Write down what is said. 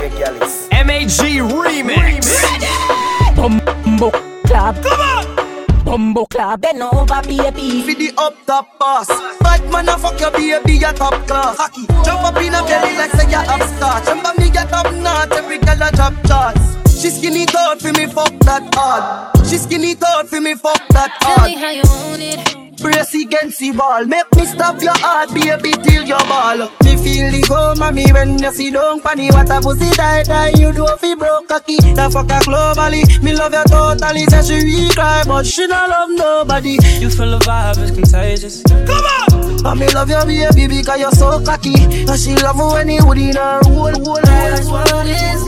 DJ Gallis. MAG Remix. Remix. Bumbo Club. Come on. Bumbo Club. Bend over, baby. For the up top boss. Bad man, I fuck your baby, a top class. Hockey. Jump up in a belly like say you're upstart. Jump on me, you top notch. Every girl a drop charts. She skinny thought for me, fuck that hard. She skinny thought for me, fuck that hard. Tell me how you want it. Brace against the ball. Make me stop your heart, baby, till your ball. The go, mommy, when you see don't funny What a pussy die, die, you do fi broke cocky The fuck her globally. Me love you totally, say she weak cry But she not love nobody. You feel the vibe, it's contagious. Come on! Me love you, baby, because you're so cocky. And she love you when you would in her whole, whole That's what like, loving